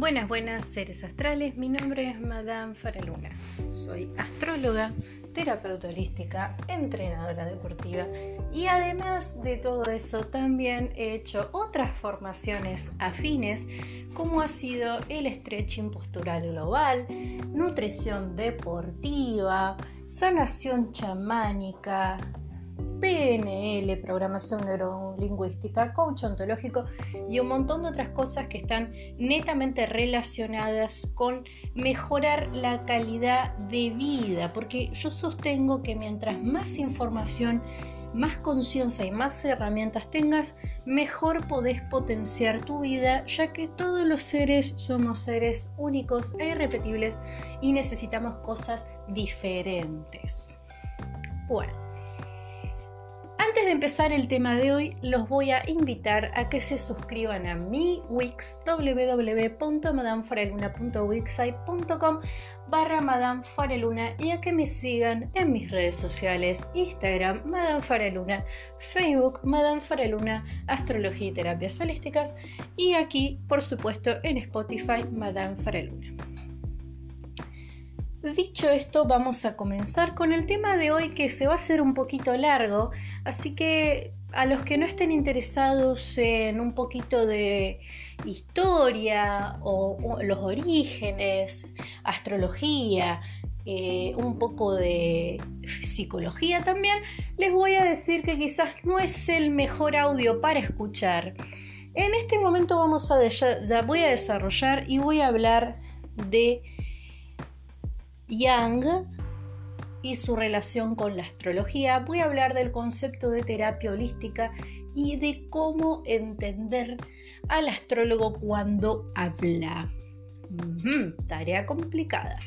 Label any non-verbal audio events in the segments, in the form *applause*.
Buenas, buenas seres astrales. Mi nombre es Madame Faraluna. Soy astróloga, terapeuta holística, entrenadora deportiva y además de todo eso también he hecho otras formaciones afines como ha sido el stretching postural global, nutrición deportiva, sanación chamánica, PNL, programación neurolingüística, coach ontológico y un montón de otras cosas que están netamente relacionadas con mejorar la calidad de vida, porque yo sostengo que mientras más información, más conciencia y más herramientas tengas, mejor podés potenciar tu vida, ya que todos los seres somos seres únicos e irrepetibles y necesitamos cosas diferentes. Bueno. Antes de empezar el tema de hoy, los voy a invitar a que se suscriban a mi Wix www.madamefareluna.wixsite.com barra Madame Fareluna y a que me sigan en mis redes sociales, Instagram, Madame Fareluna, Facebook, Madame Fareluna, Astrología y Terapias Holísticas y aquí, por supuesto, en Spotify, Madame Fareluna. Dicho esto, vamos a comenzar con el tema de hoy que se va a hacer un poquito largo, así que a los que no estén interesados en un poquito de historia o, los orígenes, astrología, eh, un poco de psicología también, les voy a decir que quizás no es el mejor audio para escuchar. En este momento vamos a voy a desarrollar y voy a hablar de Yang y su relación con la astrología, voy a hablar del concepto de terapia holística y de cómo entender al astrólogo cuando habla. tarea complicada.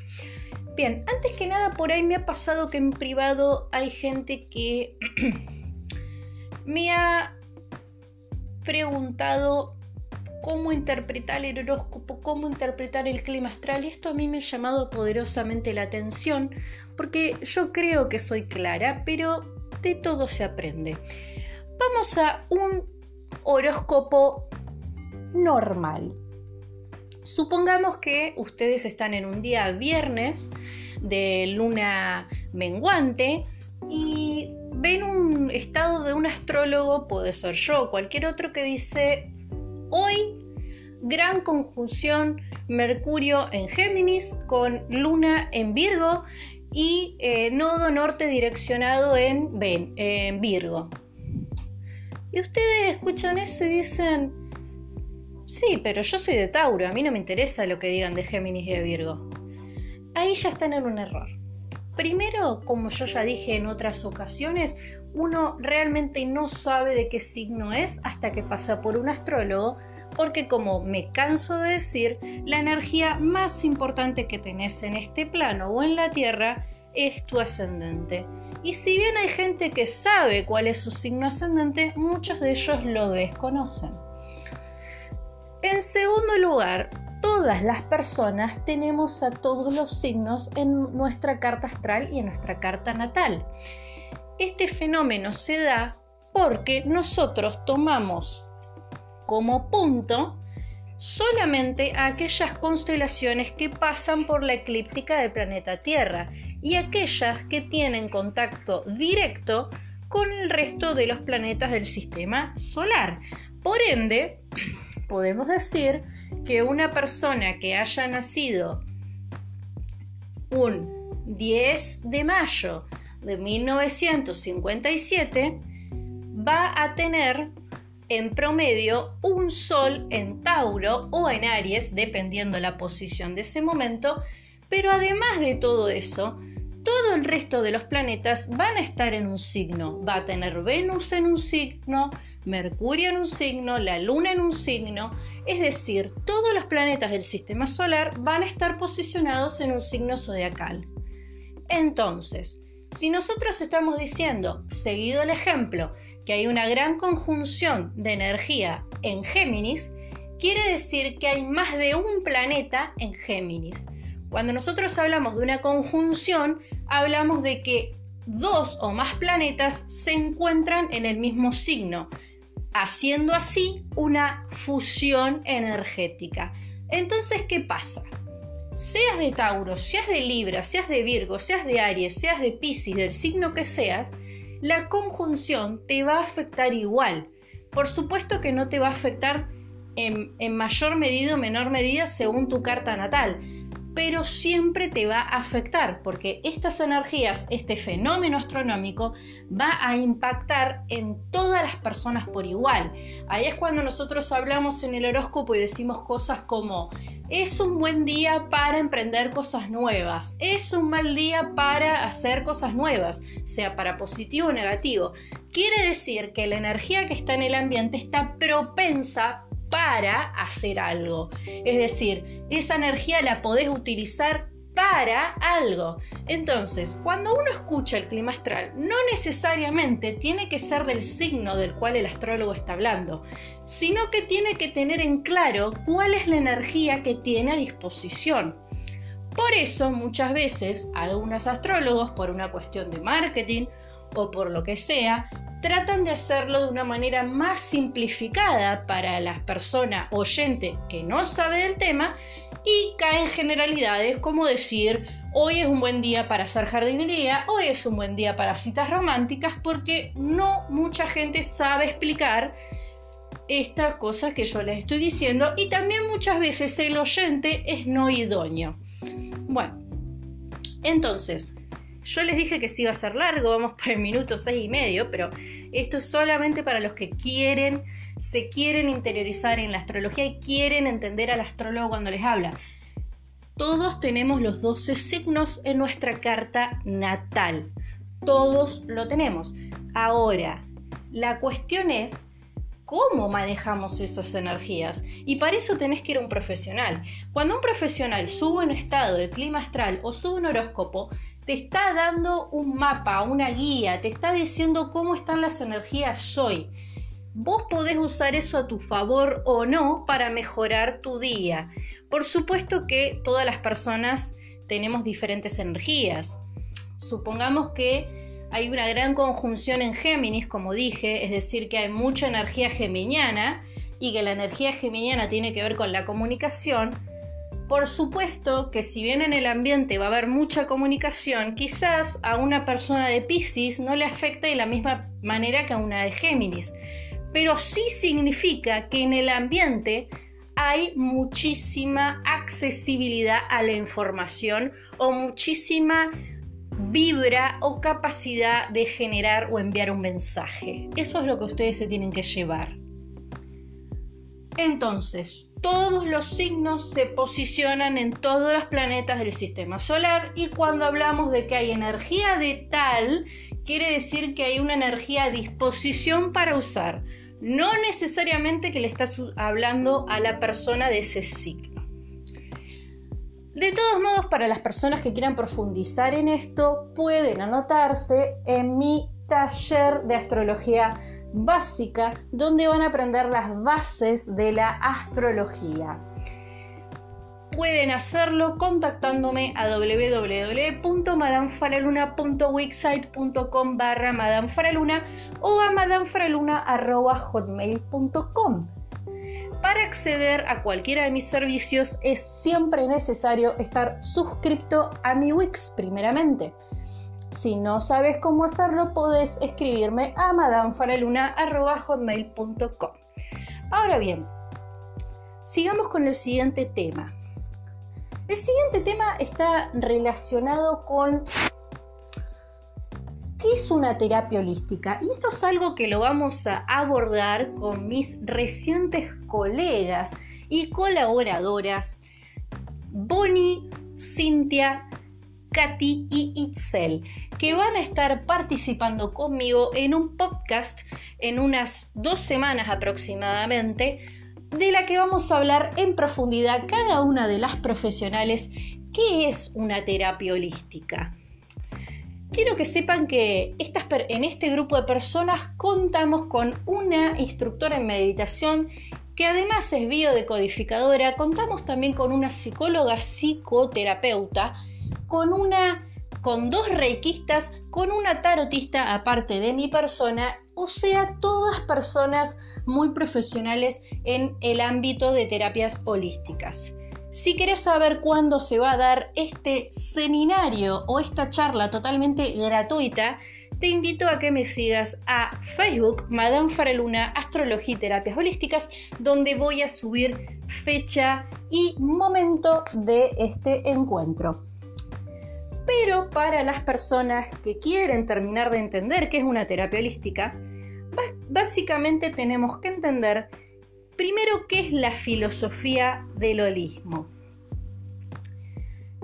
Bien, antes que nada, por ahí me ha pasado que en privado hay gente que *clears throat* me ha preguntado cómo interpretar el horóscopo, cómo interpretar el clima astral y esto a mí me ha llamado poderosamente la atención porque yo creo que soy clara, pero de todo se aprende. Vamos a un horóscopo normal. Supongamos que ustedes están en un día viernes de luna menguante y ven un estado de un astrólogo, puede ser yo, cualquier otro que dice Hoy, gran conjunción Mercurio en Géminis con Luna en Virgo y eh, nodo norte direccionado en, en Virgo. Y ustedes escuchan eso y dicen, sí, pero yo soy de Tauro, a mí no me interesa lo que digan de Géminis y de Virgo. Ahí ya están en un error. Primero, como yo ya dije en otras ocasiones, uno realmente no sabe de qué signo es hasta que pasa por un astrólogo, porque como me canso de decir, la energía más importante que tenés en este plano o en la Tierra es tu ascendente. Y si bien hay gente que sabe cuál es su signo ascendente, muchos de ellos lo desconocen. En segundo lugar, todas las personas tenemos a todos los signos en nuestra carta astral y en nuestra carta natal. Este fenómeno se da porque nosotros tomamos como punto solamente a aquellas constelaciones que pasan por la eclíptica del planeta Tierra y aquellas que tienen contacto directo con el resto de los planetas del sistema solar. Por ende, podemos decir que una persona que haya nacido un 10 de mayo de 1957 va a tener en promedio un Sol en Tauro o en Aries, dependiendo la posición de ese momento, pero además de todo eso, todo el resto de los planetas van a estar en un signo. Va a tener Venus en un signo, Mercurio en un signo, la Luna en un signo, es decir, todos los planetas del sistema solar van a estar posicionados en un signo zodiacal. Entonces, si nosotros estamos diciendo, seguido el ejemplo, que hay una gran conjunción de energía en Géminis, quiere decir que hay más de un planeta en Géminis. Cuando nosotros hablamos de una conjunción, hablamos de que dos o más planetas se encuentran en el mismo signo haciendo así una fusión energética. Entonces, ¿qué pasa? Seas de Tauro, seas de Libra, seas de Virgo, seas de Aries, seas de Pisces, del signo que seas, la conjunción te va a afectar igual. Por supuesto que no te va a afectar en, en mayor medida o menor medida según tu carta natal pero siempre te va a afectar porque estas energías, este fenómeno astronómico va a impactar en todas las personas por igual. Ahí es cuando nosotros hablamos en el horóscopo y decimos cosas como es un buen día para emprender cosas nuevas, es un mal día para hacer cosas nuevas, sea para positivo o negativo. Quiere decir que la energía que está en el ambiente está propensa para hacer algo. Es decir, esa energía la podés utilizar para algo. Entonces, cuando uno escucha el clima astral, no necesariamente tiene que ser del signo del cual el astrólogo está hablando, sino que tiene que tener en claro cuál es la energía que tiene a disposición. Por eso, muchas veces, algunos astrólogos, por una cuestión de marketing o por lo que sea, tratan de hacerlo de una manera más simplificada para la persona oyente que no sabe del tema y caen generalidades como decir hoy es un buen día para hacer jardinería, hoy es un buen día para citas románticas porque no mucha gente sabe explicar estas cosas que yo les estoy diciendo y también muchas veces el oyente es no idóneo. Bueno, entonces, yo les dije que sí iba a ser largo, vamos por el minuto seis y medio, pero esto es solamente para los que quieren, se quieren interiorizar en la astrología y quieren entender al astrólogo cuando les habla. Todos tenemos los 12 signos en nuestra carta natal. Todos lo tenemos. Ahora, la cuestión es cómo manejamos esas energías. Y para eso tenés que ir a un profesional. Cuando un profesional sube un estado del clima astral o sube un horóscopo, te está dando un mapa, una guía, te está diciendo cómo están las energías hoy. Vos podés usar eso a tu favor o no para mejorar tu día. Por supuesto que todas las personas tenemos diferentes energías. Supongamos que hay una gran conjunción en Géminis, como dije, es decir, que hay mucha energía geminiana y que la energía geminiana tiene que ver con la comunicación por supuesto que si bien en el ambiente va a haber mucha comunicación, quizás a una persona de Pisces no le afecte de la misma manera que a una de Géminis, pero sí significa que en el ambiente hay muchísima accesibilidad a la información o muchísima vibra o capacidad de generar o enviar un mensaje. Eso es lo que ustedes se tienen que llevar. Entonces, todos los signos se posicionan en todos los planetas del sistema solar y cuando hablamos de que hay energía de tal, quiere decir que hay una energía a disposición para usar, no necesariamente que le estás hablando a la persona de ese signo. De todos modos, para las personas que quieran profundizar en esto, pueden anotarse en mi taller de astrología básica donde van a aprender las bases de la astrología. Pueden hacerlo contactándome a www.madamfaraluna.wixsite.com barra madamfaraluna o a madamfaraluna.hotmail.com. Para acceder a cualquiera de mis servicios es siempre necesario estar suscrito a mi Wix primeramente. Si no sabes cómo hacerlo, puedes escribirme a madamfaraluna.com. Ahora bien, sigamos con el siguiente tema. El siguiente tema está relacionado con ¿qué es una terapia holística? Y esto es algo que lo vamos a abordar con mis recientes colegas y colaboradoras Bonnie, Cintia, Katy y Itzel, que van a estar participando conmigo en un podcast en unas dos semanas aproximadamente, de la que vamos a hablar en profundidad cada una de las profesionales qué es una terapia holística. Quiero que sepan que en este grupo de personas contamos con una instructora en meditación que además es biodecodificadora, contamos también con una psicóloga psicoterapeuta, con una con dos reikistas, con una tarotista aparte de mi persona, o sea, todas personas muy profesionales en el ámbito de terapias holísticas. Si querés saber cuándo se va a dar este seminario o esta charla totalmente gratuita, te invito a que me sigas a Facebook, Madame Faraluna Astrología y Terapias Holísticas, donde voy a subir fecha y momento de este encuentro. Pero para las personas que quieren terminar de entender qué es una terapia holística, básicamente tenemos que entender primero qué es la filosofía del holismo.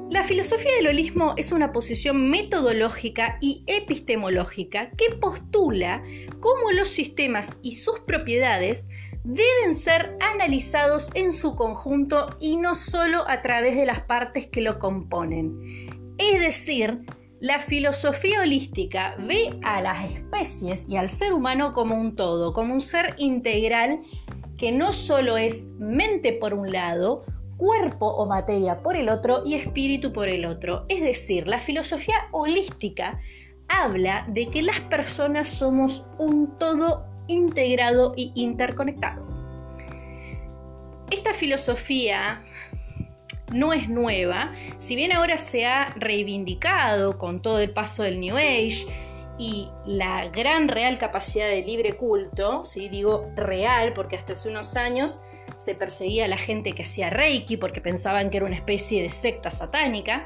La filosofía del holismo es una posición metodológica y epistemológica que postula cómo los sistemas y sus propiedades deben ser analizados en su conjunto y no solo a través de las partes que lo componen. Es decir, la filosofía holística ve a las especies y al ser humano como un todo, como un ser integral que no solo es mente por un lado, cuerpo o materia por el otro y espíritu por el otro. Es decir, la filosofía holística habla de que las personas somos un todo integrado y interconectado. Esta filosofía no es nueva, si bien ahora se ha reivindicado con todo el paso del New Age y la gran real capacidad de libre culto, ¿sí? digo real porque hasta hace unos años se perseguía a la gente que hacía Reiki porque pensaban que era una especie de secta satánica.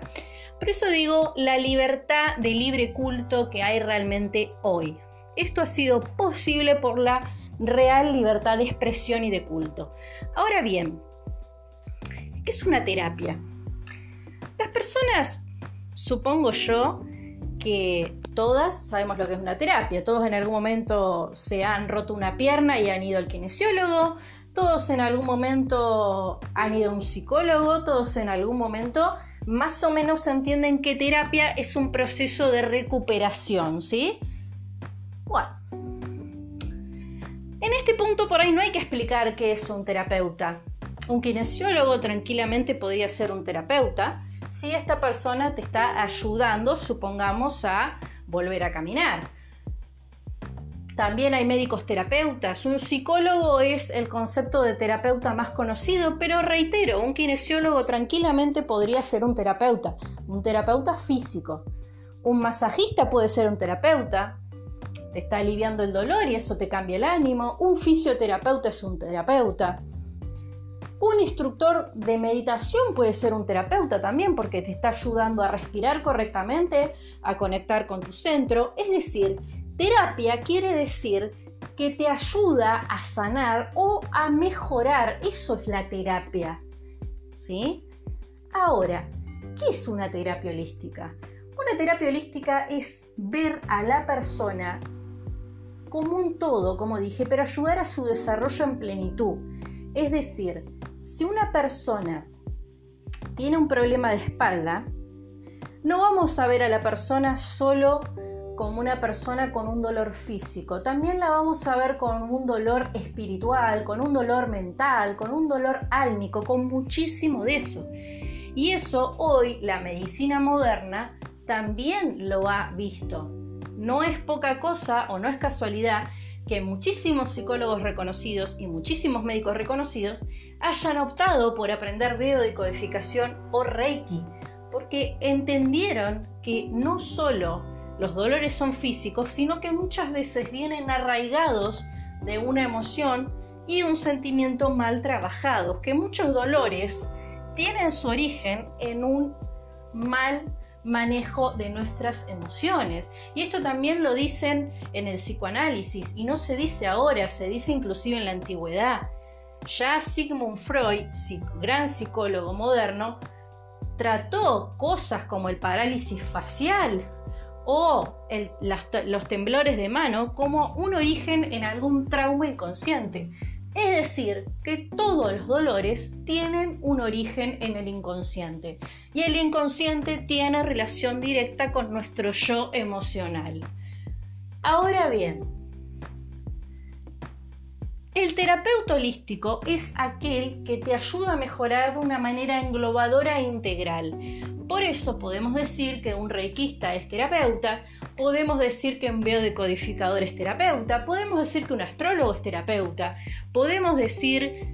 Por eso digo la libertad de libre culto que hay realmente hoy. Esto ha sido posible por la real libertad de expresión y de culto. Ahora bien, ¿qué es una terapia? Las personas, supongo yo, que todas sabemos lo que es una terapia. Todos en algún momento se han roto una pierna y han ido al kinesiólogo, todos en algún momento han ido a un psicólogo, todos en algún momento más o menos entienden que terapia es un proceso de recuperación, ¿sí? Bueno, en este punto por ahí no hay que explicar qué es un terapeuta. Un kinesiólogo tranquilamente podría ser un terapeuta si esta persona te está ayudando, supongamos, a volver a caminar también hay médicos terapeutas. Un psicólogo es el concepto de terapeuta más conocido, pero reitero, un kinesiólogo tranquilamente podría ser un terapeuta, un terapeuta físico. Un masajista puede ser un terapeuta, te está aliviando el dolor y eso te cambia el ánimo. Un fisioterapeuta es un terapeuta. Un instructor de meditación puede ser un terapeuta también porque te está ayudando a respirar correctamente, a conectar con tu centro. Es decir, Terapia quiere decir que te ayuda a sanar o a mejorar. Eso es la terapia. ¿Sí? Ahora, ¿qué es una terapia holística? Una terapia holística es ver a la persona como un todo, como dije, pero ayudar a su desarrollo en plenitud. Es decir, si una persona tiene un problema de espalda, no vamos a ver a la persona solo como una persona con un dolor físico. También la vamos a ver con un dolor espiritual, con un dolor mental, con un dolor álmico, con muchísimo de eso. Y eso hoy la medicina moderna también lo ha visto. No es poca cosa o no es casualidad que muchísimos psicólogos reconocidos y muchísimos médicos reconocidos hayan optado por aprender biodecodificación o Reiki, porque entendieron que no solo los dolores son físicos, sino que muchas veces vienen arraigados de una emoción y un sentimiento mal trabajados, que muchos dolores tienen su origen en un mal manejo de nuestras emociones. Y esto también lo dicen en el psicoanálisis y no se dice ahora, se dice inclusive en la antigüedad. Ya Sigmund Freud, gran psicólogo moderno, trató cosas como el parálisis facial, o los temblores de mano como un origen en algún trauma inconsciente. Es decir, que todos los dolores tienen un origen en el inconsciente y el inconsciente tiene relación directa con nuestro yo emocional. Ahora bien, el terapeuta holístico es aquel que te ayuda a mejorar de una manera englobadora e integral. Por eso podemos decir que un reikista es terapeuta, podemos decir que un biodecodificador es terapeuta, podemos decir que un astrólogo es terapeuta, podemos decir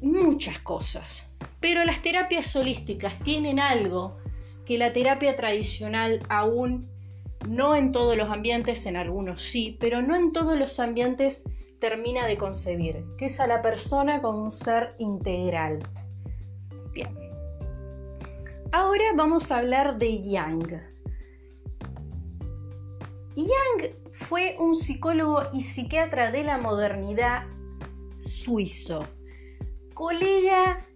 muchas cosas. Pero las terapias holísticas tienen algo que la terapia tradicional aún no en todos los ambientes, en algunos sí, pero no en todos los ambientes termina de concebir, que es a la persona como un ser integral. Bien. Ahora vamos a hablar de Yang. Yang fue un psicólogo y psiquiatra de la modernidad suizo, colega,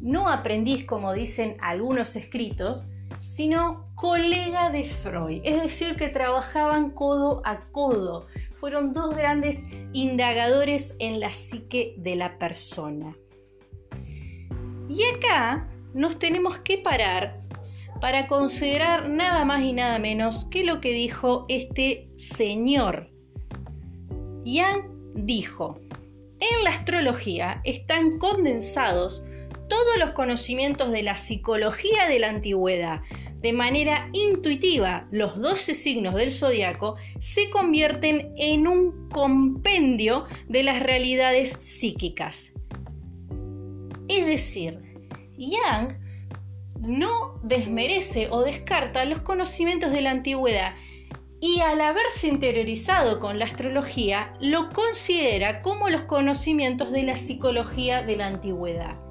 no aprendiz como dicen algunos escritos, sino colega de Freud, es decir, que trabajaban codo a codo. Fueron dos grandes indagadores en la psique de la persona. Y acá nos tenemos que parar para considerar nada más y nada menos que lo que dijo este señor. Yang dijo, en la astrología están condensados todos los conocimientos de la psicología de la antigüedad. De manera intuitiva, los 12 signos del zodiaco se convierten en un compendio de las realidades psíquicas. Es decir, Yang no desmerece o descarta los conocimientos de la antigüedad y al haberse interiorizado con la astrología lo considera como los conocimientos de la psicología de la antigüedad.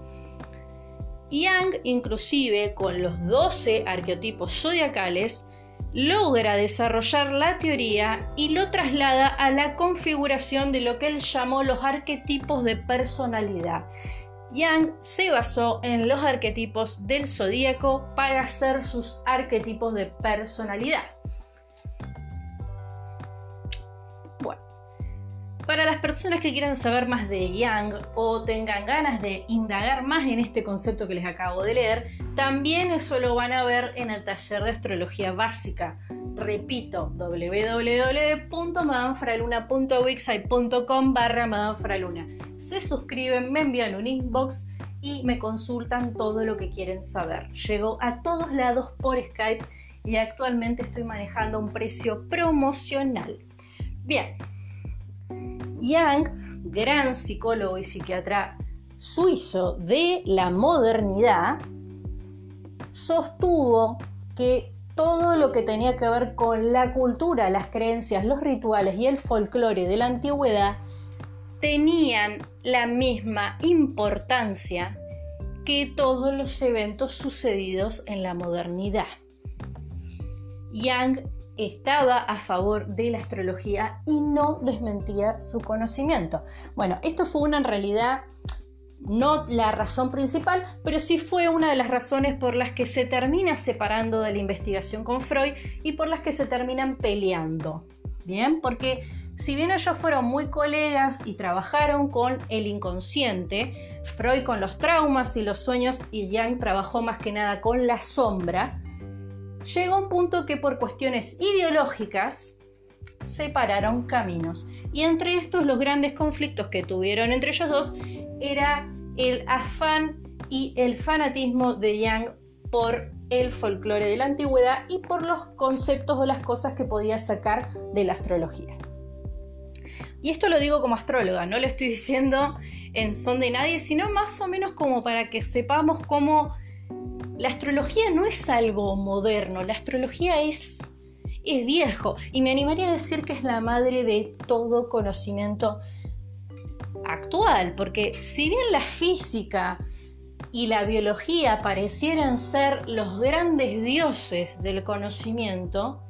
Yang, inclusive con los 12 arqueotipos zodiacales, logra desarrollar la teoría y lo traslada a la configuración de lo que él llamó los arquetipos de personalidad, Yang se basó en los arquetipos del zodíaco para hacer sus arquetipos de personalidad. Para las personas que quieran saber más de Yang o tengan ganas de indagar más en este concepto que les acabo de leer, también eso lo van a ver en el taller de astrología básica. Repito, www.madanfraluna.wixsite.com barra. Se suscriben, me envían un inbox y me consultan todo lo que quieren saber. Llego a todos lados por Skype y actualmente estoy manejando un precio promocional. Bien, Yang, gran psicólogo y psiquiatra suizo de la modernidad, sostuvo que todo lo que tenía que ver con la cultura, las creencias, los rituales y el folclore de la antigüedad tenían la misma importancia que todos los eventos sucedidos en la modernidad. Yang estaba a favor de la astrología y no desmentía su conocimiento. Bueno, esto fue una en realidad no la razón principal, pero sí fue una de las razones por las que se termina separando de la investigación con Freud y por las que se terminan peleando. Bien, porque si bien ellos fueron muy colegas y trabajaron con el inconsciente, Freud con los traumas y los sueños y Jung trabajó más que nada con la sombra, llegó un punto que por cuestiones ideológicas separaron caminos. Y entre estos los grandes conflictos que tuvieron entre ellos dos era el afán y el fanatismo de Yang por el folclore de la antigüedad y por los conceptos o las cosas que podía sacar de la astrología. Y esto lo digo como astróloga, no lo estoy diciendo en son de nadie, sino más o menos como para que sepamos cómo la astrología no es algo moderno, la astrología es, es viejo y me animaría a decir que es la madre de todo conocimiento actual, porque si bien la física y la biología parecieran ser los grandes dioses del conocimiento,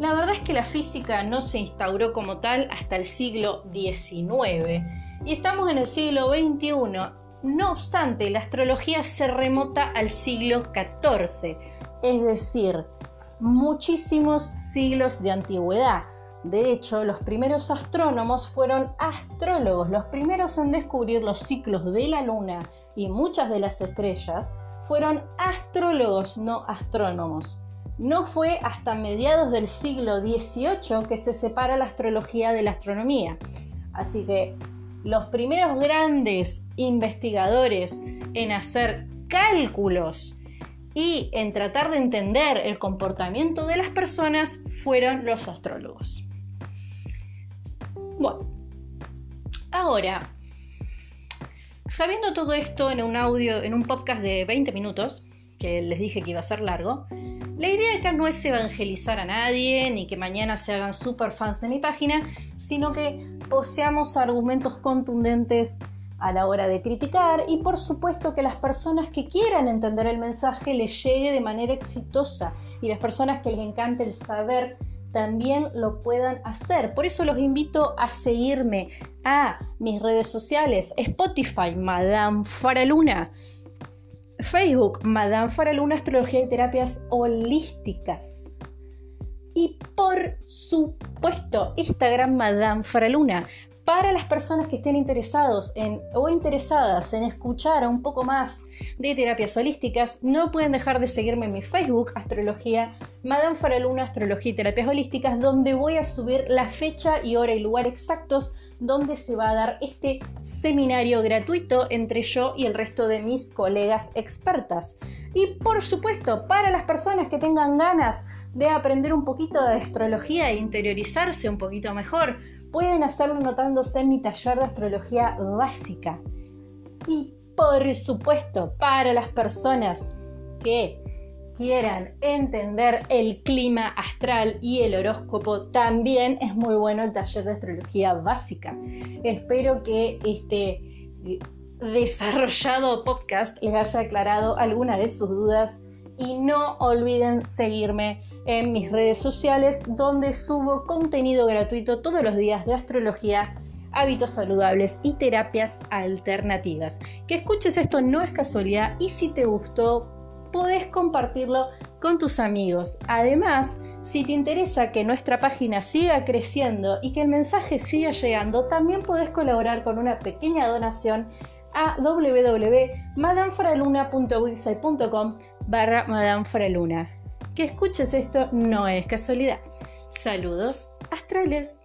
la verdad es que la física no se instauró como tal hasta el siglo XIX y estamos en el siglo XXI. No obstante, la astrología se remota al siglo XIV, es decir, muchísimos siglos de antigüedad. De hecho, los primeros astrónomos fueron astrólogos, los primeros en descubrir los ciclos de la luna y muchas de las estrellas fueron astrólogos, no astrónomos. No fue hasta mediados del siglo XVIII que se separa la astrología de la astronomía. Así que los primeros grandes investigadores en hacer cálculos y en tratar de entender el comportamiento de las personas fueron los astrólogos. Bueno, ahora, sabiendo todo esto en un audio, en un podcast de 20 minutos, que les dije que iba a ser largo, la idea acá no es evangelizar a nadie, ni que mañana se hagan super fans de mi página, sino que poseamos argumentos contundentes a la hora de criticar y por supuesto que las personas que quieran entender el mensaje les llegue de manera exitosa y las personas que les encante el saber también lo puedan hacer. Por eso los invito a seguirme a mis redes sociales, Spotify, Madame Faraluna, Facebook, Madame Faraluna, Astrología y Terapias Holísticas. Y por supuesto, Instagram, Madame Faraluna para las personas que estén interesados en o interesadas en escuchar un poco más de terapias holísticas, no pueden dejar de seguirme en mi Facebook, Astrología, Madame Faraluna, Astrología y Terapias Holísticas, donde voy a subir la fecha y hora y lugar exactos donde se va a dar este seminario gratuito entre yo y el resto de mis colegas expertas. Y por supuesto, para las personas que tengan ganas de aprender un poquito de astrología e interiorizarse un poquito mejor, pueden hacerlo notándose en mi taller de astrología básica. Y por supuesto, para las personas que quieran entender el clima astral y el horóscopo, también es muy bueno el taller de astrología básica. Espero que este desarrollado podcast les haya aclarado alguna de sus dudas y no olviden seguirme en mis redes sociales donde subo contenido gratuito todos los días de astrología, hábitos saludables y terapias alternativas. Que escuches esto no es casualidad y si te gustó podés compartirlo con tus amigos. Además, si te interesa que nuestra página siga creciendo y que el mensaje siga llegando, también podés colaborar con una pequeña donación a www.madamfraluna.wixsite.com barra. Que escuches esto no es casualidad. Saludos astrales.